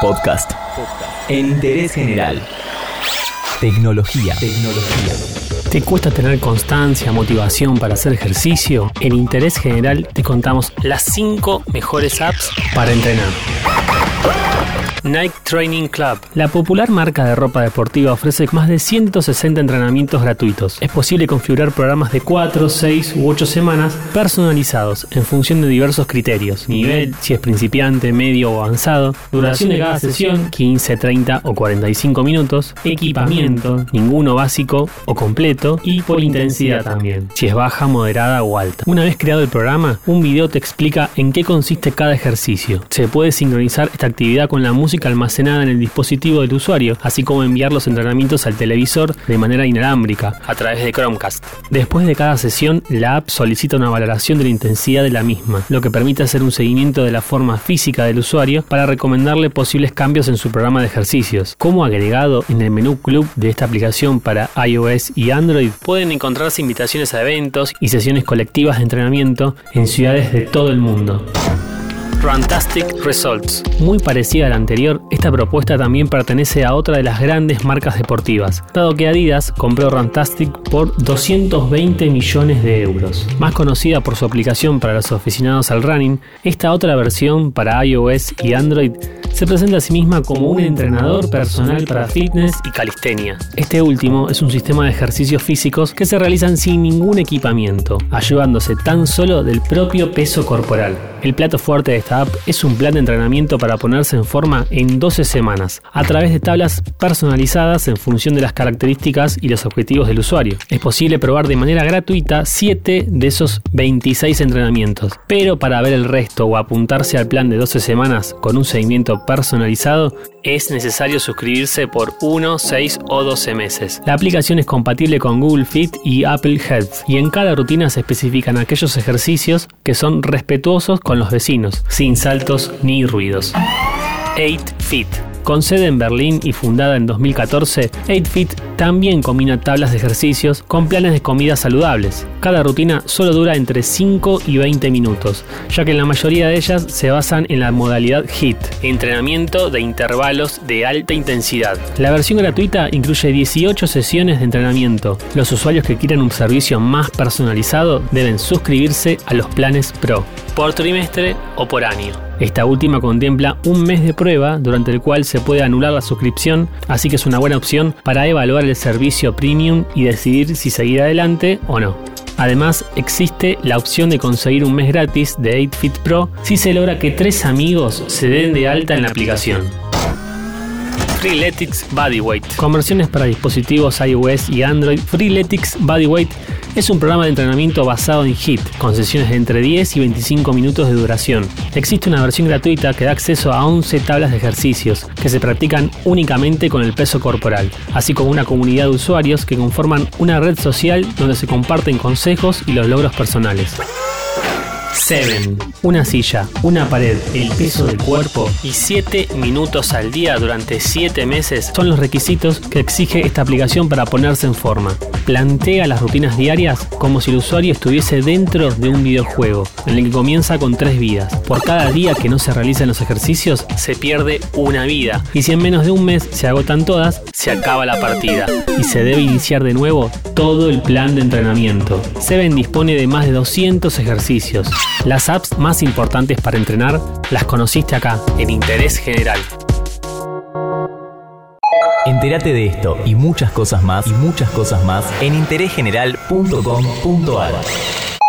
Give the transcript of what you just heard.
Podcast. En interés general. Tecnología. Tecnología. ¿Te cuesta tener constancia, motivación para hacer ejercicio? En Interés General te contamos las 5 mejores apps para entrenar. Nike Training Club. La popular marca de ropa deportiva ofrece más de 160 entrenamientos gratuitos. Es posible configurar programas de 4, 6 u 8 semanas personalizados en función de diversos criterios. Nivel, si es principiante, medio o avanzado. Duración de cada sesión, 15, 30 o 45 minutos. Equipamiento, ninguno básico o completo. Y por intensidad también, si es baja, moderada o alta. Una vez creado el programa, un video te explica en qué consiste cada ejercicio. Se puede sincronizar esta actividad con la música almacenada en el dispositivo del usuario, así como enviar los entrenamientos al televisor de manera inalámbrica a través de Chromecast. Después de cada sesión, la app solicita una valoración de la intensidad de la misma, lo que permite hacer un seguimiento de la forma física del usuario para recomendarle posibles cambios en su programa de ejercicios. Como agregado en el menú Club de esta aplicación para iOS y Android, pueden encontrarse invitaciones a eventos y sesiones colectivas de entrenamiento en ciudades de todo el mundo. Fantastic Results. Muy parecida a la anterior, esta propuesta también pertenece a otra de las grandes marcas deportivas, dado que Adidas compró Rantastic por 220 millones de euros. Más conocida por su aplicación para los aficionados al running, esta otra versión para iOS y Android se presenta a sí misma como un entrenador personal para fitness y calistenia. Este último es un sistema de ejercicios físicos que se realizan sin ningún equipamiento, ayudándose tan solo del propio peso corporal. El plato fuerte de esta app es un plan de entrenamiento para ponerse en forma en 12 semanas, a través de tablas personalizadas en función de las características y los objetivos del usuario. Es posible probar de manera gratuita 7 de esos 26 entrenamientos, pero para ver el resto o apuntarse al plan de 12 semanas con un seguimiento personalizado, es necesario suscribirse por 1, 6 o 12 meses. La aplicación es compatible con Google Fit y Apple Health y en cada rutina se especifican aquellos ejercicios que son respetuosos con los vecinos, sin saltos ni ruidos. 8 Fit con sede en Berlín y fundada en 2014, 8Fit también combina tablas de ejercicios con planes de comidas saludables. Cada rutina solo dura entre 5 y 20 minutos, ya que la mayoría de ellas se basan en la modalidad HIT, entrenamiento de intervalos de alta intensidad. La versión gratuita incluye 18 sesiones de entrenamiento. Los usuarios que quieran un servicio más personalizado deben suscribirse a los planes Pro, por trimestre o por año. Esta última contempla un mes de prueba durante el cual se puede anular la suscripción, así que es una buena opción para evaluar el servicio premium y decidir si seguir adelante o no. Además, existe la opción de conseguir un mes gratis de 8Fit Pro si se logra que tres amigos se den de alta en la aplicación. Freeletics Bodyweight. Conversiones para dispositivos iOS y Android. Freeletics Bodyweight es un programa de entrenamiento basado en HIT, con sesiones de entre 10 y 25 minutos de duración. Existe una versión gratuita que da acceso a 11 tablas de ejercicios que se practican únicamente con el peso corporal, así como una comunidad de usuarios que conforman una red social donde se comparten consejos y los logros personales. 7. Una silla, una pared, el peso del cuerpo y 7 minutos al día durante 7 meses son los requisitos que exige esta aplicación para ponerse en forma. Plantea las rutinas diarias como si el usuario estuviese dentro de un videojuego, en el que comienza con 3 vidas. Por cada día que no se realicen los ejercicios, se pierde una vida. Y si en menos de un mes se agotan todas, se acaba la partida. Y se debe iniciar de nuevo todo el plan de entrenamiento. Seven dispone de más de 200 ejercicios. Las apps más importantes para entrenar las conociste acá, en Interés General. Entérate de esto y muchas cosas más y muchas cosas más en interésgeneral.com.ar.